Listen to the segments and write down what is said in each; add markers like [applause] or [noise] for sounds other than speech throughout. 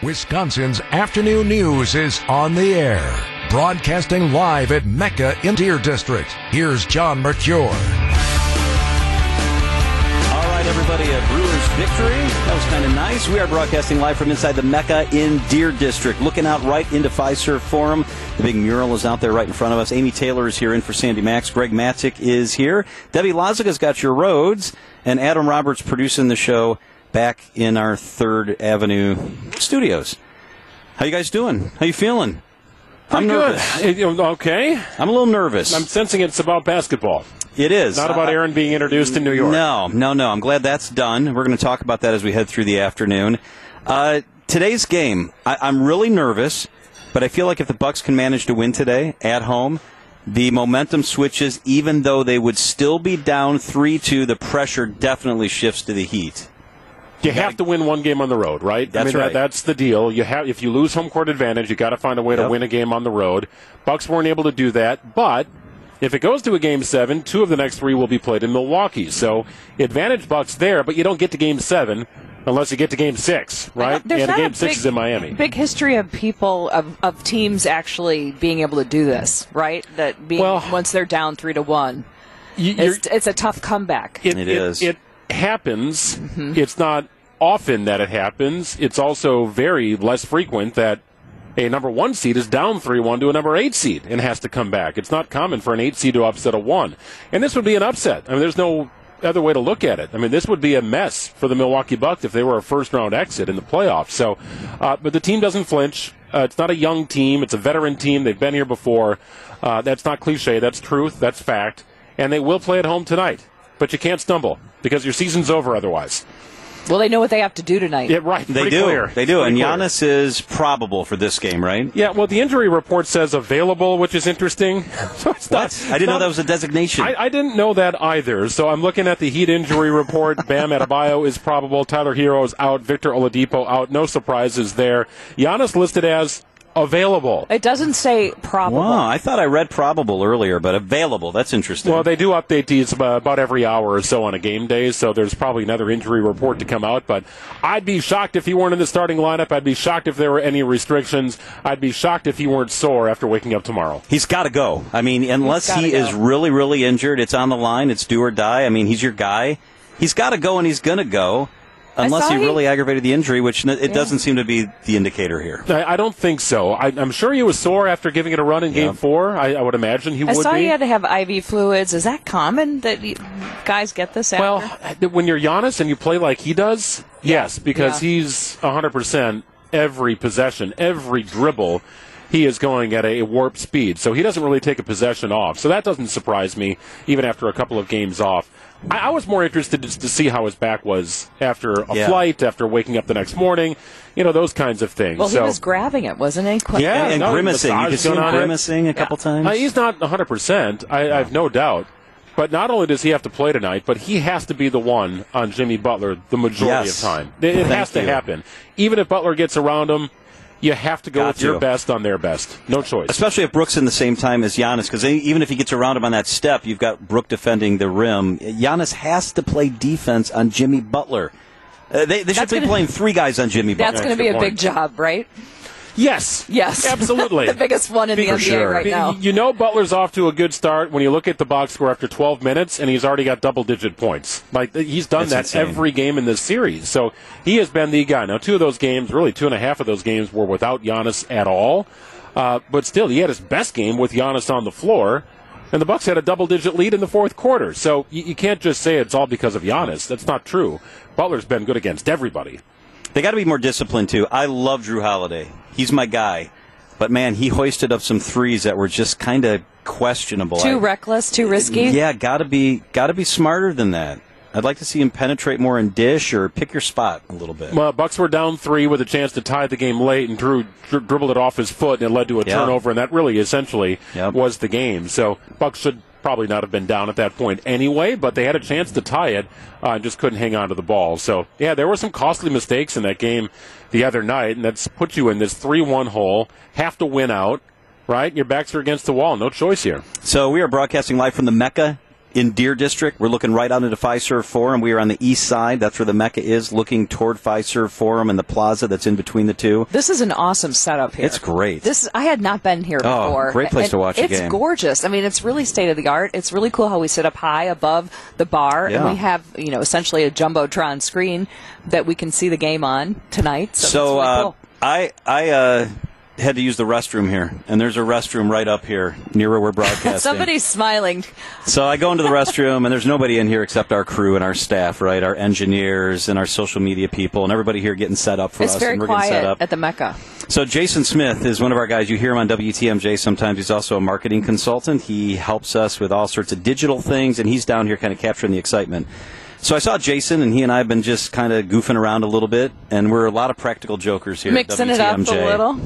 Wisconsin's afternoon news is on the air. Broadcasting live at Mecca in Deer District. Here's John Mercure. All right, everybody, a Brewers victory. That was kind of nice. We are broadcasting live from inside the Mecca in Deer District, looking out right into Fiserv Forum. The big mural is out there right in front of us. Amy Taylor is here in for Sandy Maxx. Greg Matzek is here. Debbie Lazaga got your roads, and Adam Roberts producing the show back in our Third Avenue studios. How you guys doing? How you feeling? Pretty I'm nervous. Good. Okay. I'm a little nervous. I'm sensing it's about basketball. It is. Not about Aaron being introduced in New York. No, no, no. I'm glad that's done. We're going to talk about that as we head through the afternoon. Uh, today's game, I- am really nervous, but I feel like if the Bucks can manage to win today at home, the momentum switches. Even though they would still be down three two, the pressure definitely shifts to the Heat. You have to win one game on the road, right? That's I mean, right. That, that's the deal. You have if you lose home court advantage, you got to find a way yep. to win a game on the road. Bucks weren't able to do that, but if it goes to a game seven, two of the next three will be played in Milwaukee. So advantage Bucks there, but you don't get to game seven unless you get to game six, uh, right? There's and game a six big, is in Miami. Big history of people of, of teams actually being able to do this, right? That being Well- once they're down three to one, it's, it's a tough comeback. It is. It, happens. Mm-hmm. It's not often that it happens. It's also very less frequent that a number one seed is down 3 1 to a number eight seed and has to come back. It's not common for an eight seed to upset a one. And this would be an upset. I mean, there's no other way to look at it. I mean, this would be a mess for the Milwaukee Bucks if they were a first round exit in the playoffs. So, uh, but the team doesn't flinch. Uh, it's not a young team, it's a veteran team. They've been here before. Uh, that's not cliche, that's truth, that's fact. And they will play at home tonight. But you can't stumble because your season's over otherwise. Well, they know what they have to do tonight. Yeah, right. They Pretty do. Clear. They do. Pretty And clear. Giannis is probable for this game, right? Yeah, well, the injury report says available, which is interesting. [laughs] so it's not, What? I didn't know that was a designation. I, I didn't know that either. So I'm looking at the Heat injury report. [laughs] Bam Adebayo is probable. Tyler Herro is out. Victor Oladipo out. No surprises there. Giannis listed as available. It doesn't say probable. wow, I thought I read probable earlier, but available. That's interesting. Well, they do update these about about every hour or so on a game day, so there's probably another injury report to come out. But I'd be shocked if he weren't in the starting lineup. I'd be shocked if there were any restrictions. I'd be shocked if he weren't sore after waking up tomorrow. He's got to go. I mean, unless he go. is really, really injured, it's on the line. It's do or die. I mean, he's your guy. He's got to go, and he's going to go. Unless saw he he- really aggravated the injury, which n- it doesn't seem to be the indicator here. I, I don't think so. I, I'm sure he was sore after giving it a run in Game Four. I, I would imagine he I would saw be. you had to have IV fluids. Is that common that you, guys get this after? Well, when you're Giannis and you play like he does, yes, because Yeah. he's 100% every possession, every dribble, he is going at a warp speed. So he doesn't really take a possession off. So that doesn't surprise me, even after a couple of games off. I, I was more interested to, to see how his back was after a Yeah. flight, after waking up the next morning, you know, those kinds of things. well, so, he was grabbing it, wasn't he? Quick- Yeah, and no, grimacing. You massage could see him going on it. grimacing a couple times. Uh, he's not 100%. I, I have no doubt. But not only does he have to play tonight, but he has to be the one on Jimmy Butler the majority Yes. of time. It, it has to you. happen. Even if Butler gets around him, you have to go Got with your best on their best. No choice. Especially if Brooks in the same time as Giannis, because even if he gets around him on that step, you've got Brook defending the rim. Giannis has to play defense on Jimmy Butler. Uh, they they should be playing three guys on Jimmy Butler. That's going to be good a big job, right? Yes. Yes. Absolutely. [laughs] the biggest one in the For NBA sure. right now. You know Butler's off to a good start when you look at the box score after 12 minutes, and he's already got double-digit points. Like he's done That's that insane. every game in this series, so he has been the guy. Now, two of those games, really two and a half of those games, were without Giannis at all. Uh, but still, he had his best game with Giannis on the floor, and the Bucks had a double-digit lead in the fourth quarter. So you, you can't just say it's all because of Giannis. That's not true. Butler's been good against everybody. They got to be more disciplined too. I love Jrue Holiday. He's my guy. But man, he hoisted up some threes that were just kind of questionable. Too I- reckless, too risky. Yeah, got to be got to be smarter than that. I'd like to see him penetrate more in dish or pick your spot a little bit. Well, Bucks were down three with a chance to tie the game late, and Jrue dri- dribbled it off his foot, and it led to a Yeah. turnover, and that really essentially Yep. was the game. So Bucks should probably not have been down at that point anyway, but they had a chance to tie it uh, and just couldn't hang on to the ball. So yeah, there were some costly mistakes in that game the other night, and that's put you in this three-one hole. Have to win out, right? Your backs are against the wall. No choice here. So we are broadcasting live from the Mecca in Deer District. We're looking right out into Fiserv Forum. We are on the east side. That's where the Mecca is, looking toward Fiserv Forum and the plaza that's in between the two. This is an awesome setup here. It's great. This I had not been here Oh, before. great place And to watch a It's game. gorgeous. I mean, it's really state of the art. It's really cool how we sit up high above the bar, Yeah. and we have you know essentially a jumbotron screen that we can see the game on tonight. So, So it's really uh, cool. I I uh, had to use the restroom here, and there's a restroom right up here near where we're [laughs] broadcasting. Somebody's smiling. So I go into the restroom, and there's nobody in here except our crew and our staff, right? Our engineers and our social media people, and everybody here getting set up for It's us. very and we're getting set quiet up. at the Mecca. So Jason Smith is one of our guys. You hear him on WTMJ sometimes. He's also a marketing consultant. He helps us with all sorts of digital things, and he's down here kind of capturing the excitement. So I saw Jason, and he and I have been just kind of goofing around a little bit, and we're a lot of practical jokers here. at Mixing it up a little.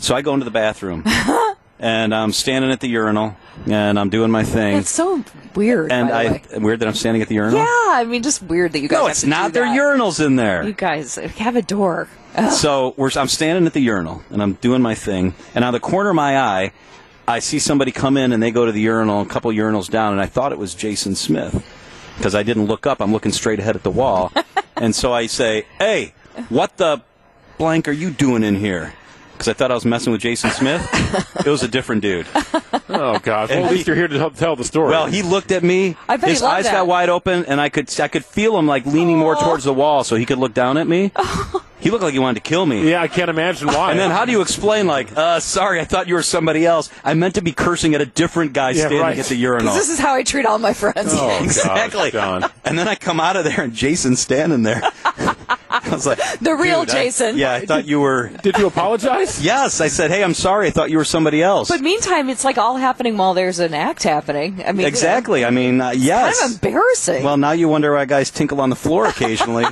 So I go into the bathroom, [laughs] and I'm standing at the urinal, and I'm doing my thing. It's so weird. and I weird that I'm standing at the urinal. yeah, I mean, just weird that you guys. No, it's not. There are that. urinals in there. You guys have a door. So we're, I'm standing at the urinal and I'm doing my thing, and out of the corner of my eye, I see somebody come in and they go to the urinal, a couple urinals down, and I thought it was Jason Smith because I didn't look up. I'm looking straight ahead at the wall, [laughs] and so I say, "Hey, what the blank are you doing in here?" Because I thought I was messing with Jason Smith. it was a different dude. [laughs] Oh gosh. Well, at least you're here to tell, tell the story. Well, he looked at me. I bet he His loved eyes that. got wide open, and I could I could feel him like leaning more towards the wall so he could look down at me. [laughs] he looked like he wanted to kill me. yeah, I can't imagine why. And then how do you explain like, uh, sorry, I thought you were somebody else. I meant to be cursing at a different guy Yeah, standing right. at the urinal. This is how I treat all my friends. Oh, [laughs] gosh, exactly. John. And then I come out of there and Jason's standing there. I was like, The real "Dude, I- Jason." yeah, I thought you were. Did you apologize? [laughs] Yes, I said, hey, I'm sorry. I thought you were somebody else. But meantime, it's like all happening while there's an act happening. I mean, exactly. I mean, uh, You know, yes. kind of embarrassing. Well, now you wonder why guys tinkle on the floor occasionally.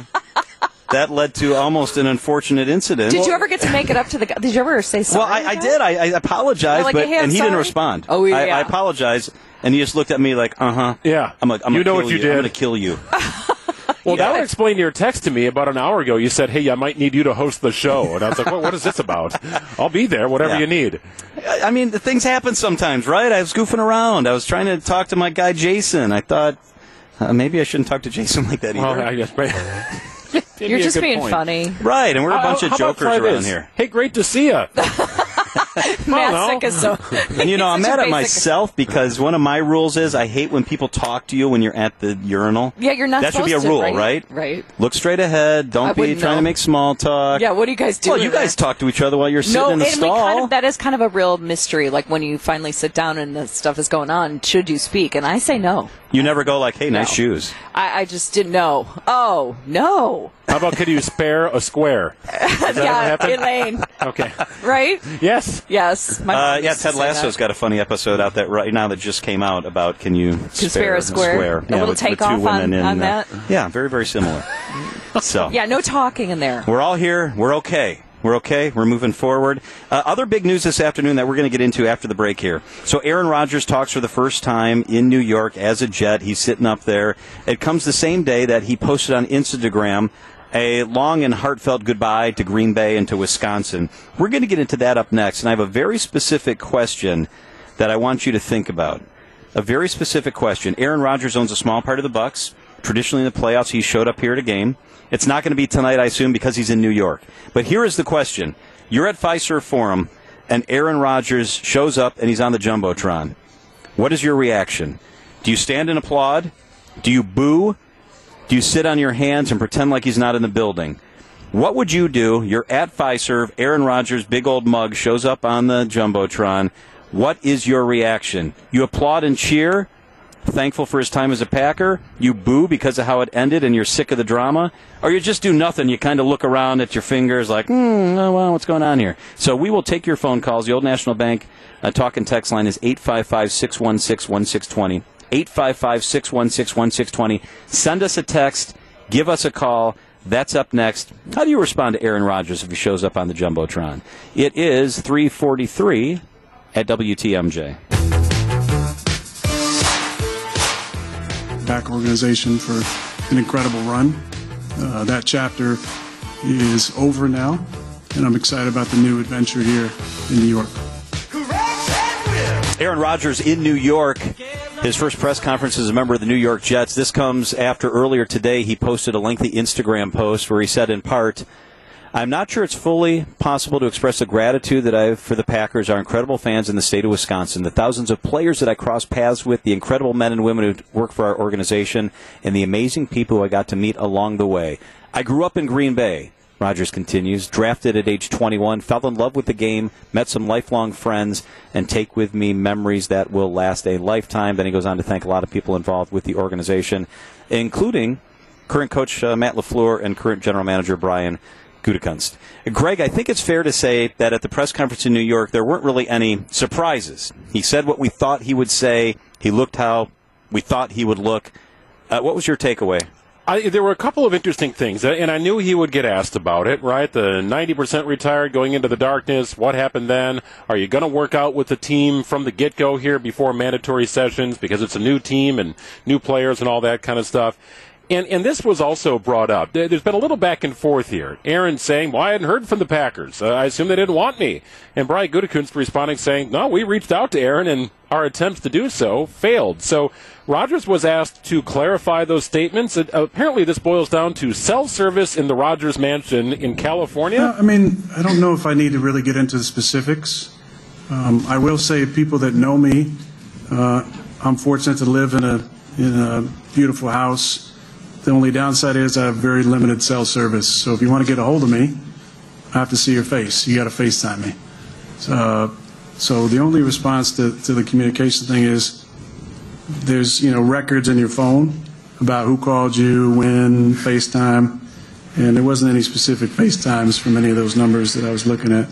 [laughs] that led to almost an unfortunate incident. did you ever get to make it up to the guy? Did you ever say sorry? Well, I, I did. I, I apologized, like, but "Hey, and he didn't respond. Oh, yeah. I, I apologized, and he just looked at me like, "Uh huh." Yeah. I'm like, I'm You gonna know kill what you did." I'm gonna kill you. [laughs] Well, Yeah. that would explain your text to me about an hour ago. You said, "Hey, I might need you to host the show," and I was like, "What? What is this about?" [laughs] I'll be there, whatever Yeah. you need. I, I mean, the things happen sometimes, right? I was goofing around. I was trying to talk to my guy Jason. I thought uh, maybe I shouldn't talk to Jason [laughs] like that either. Well, I guess. Maybe You're a just being point. funny. right, and we're a bunch How- of jokers around this? here. Hey, great to see you. [laughs] [laughs] Matt no. Sick is so. [laughs] And you know, I'm mad at basic- myself because one of my rules is I hate when people talk to you when you're at the urinal. Yeah, you're not That should be a supposed to, rule, right? right? Right. Look straight ahead. Don't be trying know. to make small talk. Yeah, what do you guys do? Well, you guys that? talk to each other while you're sitting No, in the and we stall. kind of, that is kind of a real mystery. Like when you finally sit down and the stuff is going on, should you speak? And I say no. you never go like, "Hey, nice No. shoes." I, I just didn't know. Oh no! How about could you spare a square? Does that [laughs] ever yeah, happen? Elaine. Okay. Right? Yes. Yes. Uh, yeah, Ted Lasso's got a funny episode out that right now that just came out about can you Can spare a square? A Yeah, little with, with two takeoff women on- in, on uh, that? Yeah, very very similar. so [laughs] Yeah, no talking in there. we're all here. We're okay. We're okay. We're moving forward. Uh, other big news this afternoon that we're going to get into after the break here. So Aaron Rodgers talks for the first time in New York as a Jet. He's sitting up there. It comes the same day that he posted on Instagram a long and heartfelt goodbye to Green Bay and to Wisconsin. We're going to get into that up next, and I have a very specific question that I want you to think about. A very specific question. Aaron Rodgers owns a small part of the Bucks. Traditionally in the playoffs, he showed up here at a game. It's not going to be tonight, I assume, because he's in New York. But here is the question: You're at Fiserv Forum, and Aaron Rodgers shows up, and he's on the jumbotron. What is your reaction? Do you stand and applaud? Do you boo? Do you sit on your hands and pretend like he's not in the building? What would you do? You're at Fiserv. Aaron Rodgers' big old mug shows up on the jumbotron. What is your reaction? You applaud and cheer, thankful for his time as a Packer. You boo because of how it ended, and you're sick of the drama, or you just do nothing. You kind of look around at your fingers like, hmm, oh, well, what's going on here? So we will take your phone calls. The Old National Bank uh, talk and text line is 855 616 1620. 855 616 1620. Send us a text. Give us a call. That's up next. How do you respond to Aaron Rodgers if he shows up on the Jumbotron? It is 343 at WTMJ. back organization for an incredible run. Uh, that chapter is over now, and I'm excited about the new adventure here in New York. Aaron Rodgers in New York. His first press conference as a member of the New York Jets. This comes after earlier today he posted a lengthy Instagram post where he said, in part, I'm not sure it's fully possible to express the gratitude that I have for the Packers, our incredible fans in the state of Wisconsin, the thousands of players that I crossed paths with, the incredible men and women who work for our organization, and the amazing people I got to meet along the way. I grew up in Green Bay. Rodgers continues, drafted at age 21, fell in love with the game, met some lifelong friends, and take with me memories that will last a lifetime. Then he goes on to thank a lot of people involved with the organization, including current coach uh, Matt LaFleur and current general manager Brian Gutekunst. Greg, I think it's fair to say that at the press conference in New York, there weren't really any surprises. He said what we thought he would say. He looked how we thought he would look. Uh, what was your takeaway? I, there were a couple of interesting things, uh, and I knew he would get asked about it, right? The 90% retired going into the darkness. What happened then? Are you going to work out with the team from the get go here before mandatory sessions because it's a new team and new players and all that kind of stuff? And, and this was also brought up. There's been a little back and forth here. Aaron saying, well, I hadn't heard from the Packers. Uh, I assume they didn't want me. And Brian Gutekunst responding saying, no, we reached out to Aaron and our attempts to do so failed. So Rodgers was asked to clarify those statements. Apparently this boils down to cell service in the Rodgers mansion in California. Uh, I mean, I don't know if I need to really get into the specifics. Um, I will say people that know me, uh, I'm fortunate to live in a, in a beautiful house the only downside is I have very limited cell service. So if you want to get a hold of me, I have to see your face. You got to FaceTime me. Uh, so the only response to, to the communication thing is there's you know records in your phone about who called you, when, FaceTime, and there wasn't any specific FaceTimes from any of those numbers that I was looking at.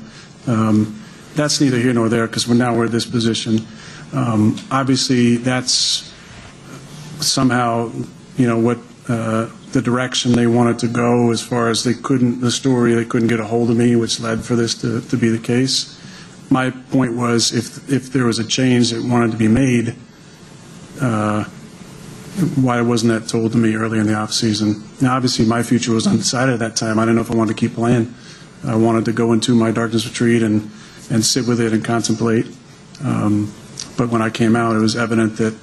Um, that's neither here nor there because we're now we're at this position. Um, obviously, that's somehow you know what uh, the direction they wanted to go as far as they couldn't, the story, they couldn't get a hold of me, which led for this to, to be the case. My point was if, if there was a change that wanted to be made, uh, why wasn't that told to me early in the off season? Now, obviously, my future was undecided at that time. I didn't know if I wanted to keep playing. I wanted to go into my darkness retreat and, and sit with it and contemplate. Um, but when I came out, it was evident that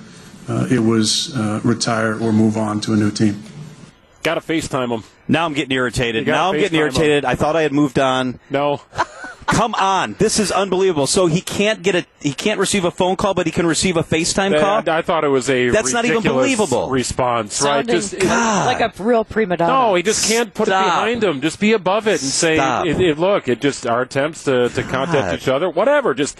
uh, it was uh, retire or move on to a new team. Got to FaceTime him. Now I'm getting irritated. Now I'm getting irritated. Him. I thought I had moved on. No. [laughs] Come on, this is unbelievable. So he can't get a he can't receive a phone call, but he can receive a FaceTime call. I, I thought it was a that's not even believable response, Sounding right? Just like a real prima donna. No, he just can't put Stop. it behind him. Just be above it and Stop. say, it, it, "Look, it just our attempts to, to contact each other, whatever." Just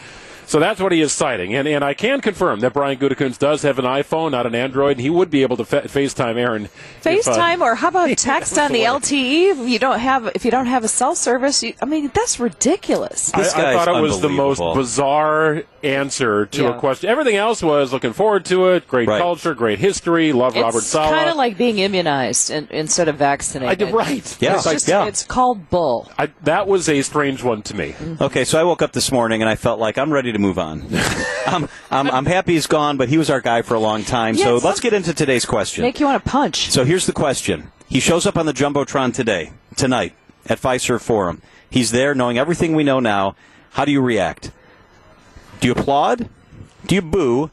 so that's what he is citing. And, and I can confirm that Brian Gutekunst does have an iPhone, not an Android, and he would be able to fa- FaceTime Aaron. FaceTime, if, uh, or how about [laughs] text on the LTE? If you don't have, if you don't have a cell service, you, I mean, that's ridiculous. I, I thought it was the most bizarre answer to Yeah. a question. Everything else was looking forward to it. Great Right. culture, great history. Love Robert Saleh. it's kind of like being immunized in, instead of I vaccinated. did right. Yeah. It's, just, Yeah. it's called bull. I, that was a strange one to me. Mm-hmm. Okay, so I woke up this morning and I felt like I'm ready to move on. [laughs] I'm, I'm, I'm happy he's gone, but he was our guy for a long time. so let's get into today's question. Make you want to punch. So here's the question. He shows up on the Jumbotron today, tonight, at Fiserv Forum. He's there knowing everything we know now. How do you react? Do you applaud? Do you boo?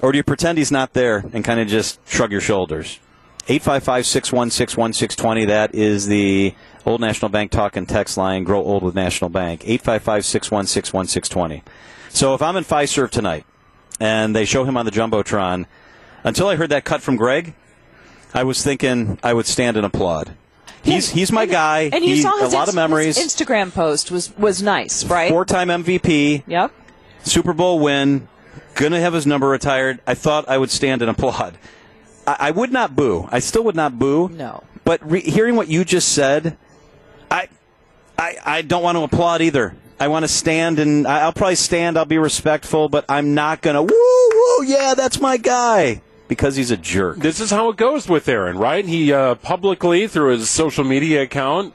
Or do you pretend he's not there and kind of just shrug your shoulders? 855 616 1620. That is the Old National Bank talk and text line. Grow old with National Bank. 855 616 1620. So if I'm in Fiserv tonight and they show him on the Jumbotron, until I heard that cut from Greg, I was thinking I would stand and applaud. He's he's my guy. And you he, saw his a lot of memories. his Instagram post was was nice, right? Four-time MVP, Yep. Super Bowl win, gonna have his number retired. I thought I would stand and applaud. I, I would not boo. I still would not boo. No. But re- hearing what you just said, I, I, I don't want to applaud either. I want to stand and I'll probably stand. I'll be respectful, but I'm not gonna woo woo. Yeah, that's my guy because he's a jerk. This is how it goes with Aaron, right? He uh, publicly, through his social media account,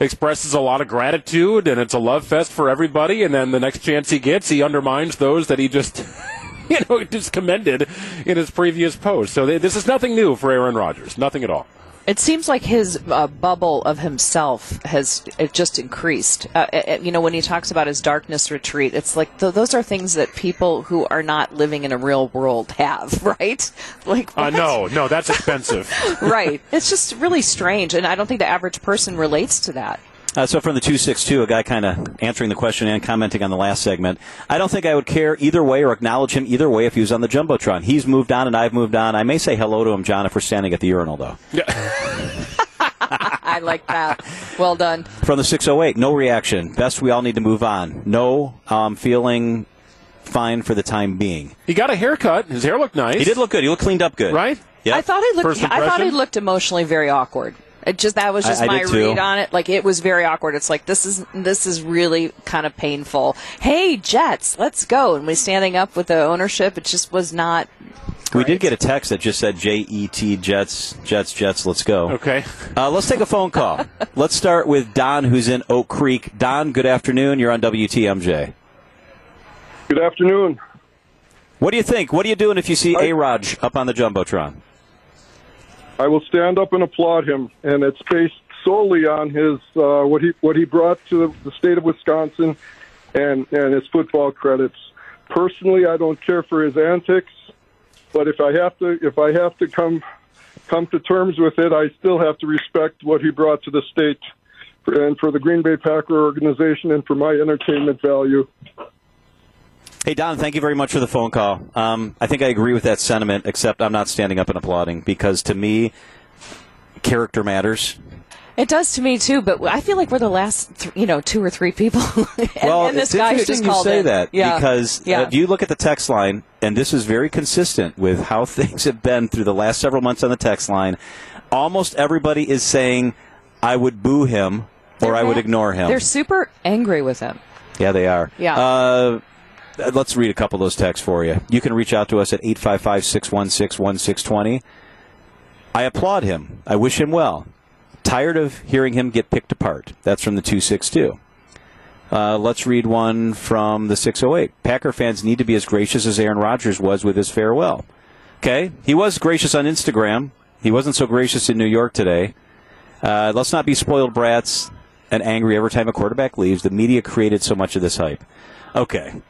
expresses a lot of gratitude, and it's a love fest for everybody. And then the next chance he gets, he undermines those that he just, [laughs] you know, [laughs] just commended in his previous post. So th- this is nothing new for Aaron Rodgers. Nothing at all. It seems like his uh, bubble of himself has it just increased. Uh, uh, you know, when he talks about his darkness retreat, it's like th- those are things that people who are not living in a real world have, [laughs] right? Like, Uh, no, no, that's expensive. [laughs] right? It's just really strange, and I don't think the average person relates to that. Uh, so from the 262, a guy kind of answering the question and commenting on the last segment. I don't think I would care either way or acknowledge him either way if he was on the Jumbotron. He's moved on and I've moved on. I may say hello to him, John, if we're standing at the urinal, though. Yeah. [laughs] I like that. Well done. From the 608, no reaction. Best we all need to move on. No, I'm um, feeling fine for the time being. he got a haircut. His hair looked nice. He did look good. He looked cleaned up good. right. Yeah. I thought he looked. I thought he looked emotionally very awkward. It just that was just I- I my did too. read on it. Like it was very awkward. It's like this is this is really kind of painful. Hey Jets, let's go! And we standing up with the ownership. It just was not. We did get a text that just said J E T Jets, Jets, Jets, let's go. Okay. Uh, let's take a phone call. [laughs] let's start with Don, who's in Oak Creek. Don, good afternoon. You're on WTMJ. Good afternoon. What do you think? What are you doing if you see A-Rodge up on the Jumbotron? I will stand up and applaud him, and it's based solely on his uh, what he what he brought to the, state of Wisconsin, and and his football credits. Personally, I don't care for his antics, but if I have to if I have to come come to terms with it, I still have to respect what he brought to the state, and for the Green Bay Packer organization, and for my entertainment value. Hey, Don, thank you very much for the phone call. Um, I think I agree with that sentiment, except I'm not standing up and applauding because to me, character matters. It does to me too, but I feel like we're the last, th- you know, two or three people. [laughs] and, well, and this it's guy interesting just you say in. that yeah. because yeah. uh, if you look at the text line, and this is very consistent with how [laughs] things have been through the last several months on the text line, almost everybody is saying, "I would boo him" or They're "I would ignore him." They're super angry with him. Yeah, they are. Yeah. Uh, let's read a couple of those texts for you. You can reach out to us at 855 616 1620. I applaud him. I wish him well. Tired of hearing him get picked apart. That's from the 262. Uh, let's read one from the 608. Packer fans need to be as gracious as Aaron Rodgers was with his farewell. Okay? He was gracious on Instagram. He wasn't so gracious in New York today. Uh, let's not be spoiled brats and angry every time a quarterback leaves. The media created so much of this hype. Okay,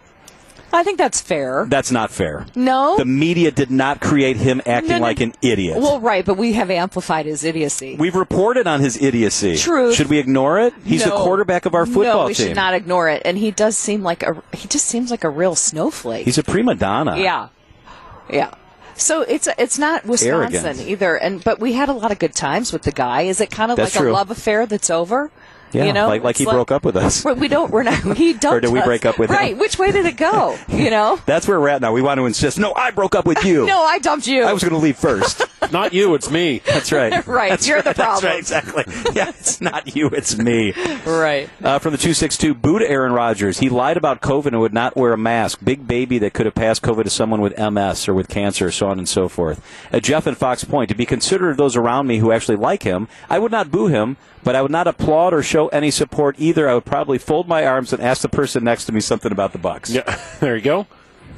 I think that's fair. that's not fair. no. The media did not create him acting No, no. like an idiot. well, right, but we have amplified his idiocy. We've reported on his idiocy. Truth. Should we ignore it? He's the quarterback of our football No, we team. should not ignore it. And he does seem like a he just seems like a real snowflake. He's a prima donna. yeah, yeah. So it's it's not Wisconsin Arrogant. either. And but we had a lot of good times with the guy. Is it kind of That's like true. a love affair that's over? Yeah, you know, like like It's he broke up with us. We don't. We're not. [laughs] He dumped Or did we break up with him? Right. Which way did it go? [laughs] You know. That's where we're at now. We want to insist. No, I broke up with you. [laughs] no, I dumped you. I was going to leave first. Not you, it's me. That's right. Right, That's you're the right. That's problem. right. Exactly. Yeah, it's not you. It's me. right. Uh, from the 262, boo to Aaron Rodgers. He lied about COVID and would not wear a mask. Big baby that could have passed COVID to someone with MS or with cancer, so on and so forth. Uh, Jeff and Fox Point, to be considerate of those around me who actually like him, I would not boo him, but I would not applaud or show any support either. I would probably fold my arms and ask the person next to me something about the Bucks. Yeah, [laughs] there you go.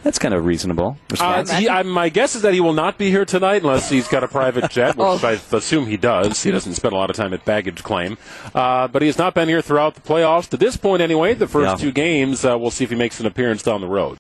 That's kind of reasonable. Uh, he, I, my guess is that he will not be here tonight unless he's got a private [laughs] jet, which I assume he does. He doesn't spend a lot of time at baggage claim. Uh, but he has not been here throughout the playoffs. To this point, anyway, the first Yeah. two games, uh, we'll see if he makes an appearance down the road.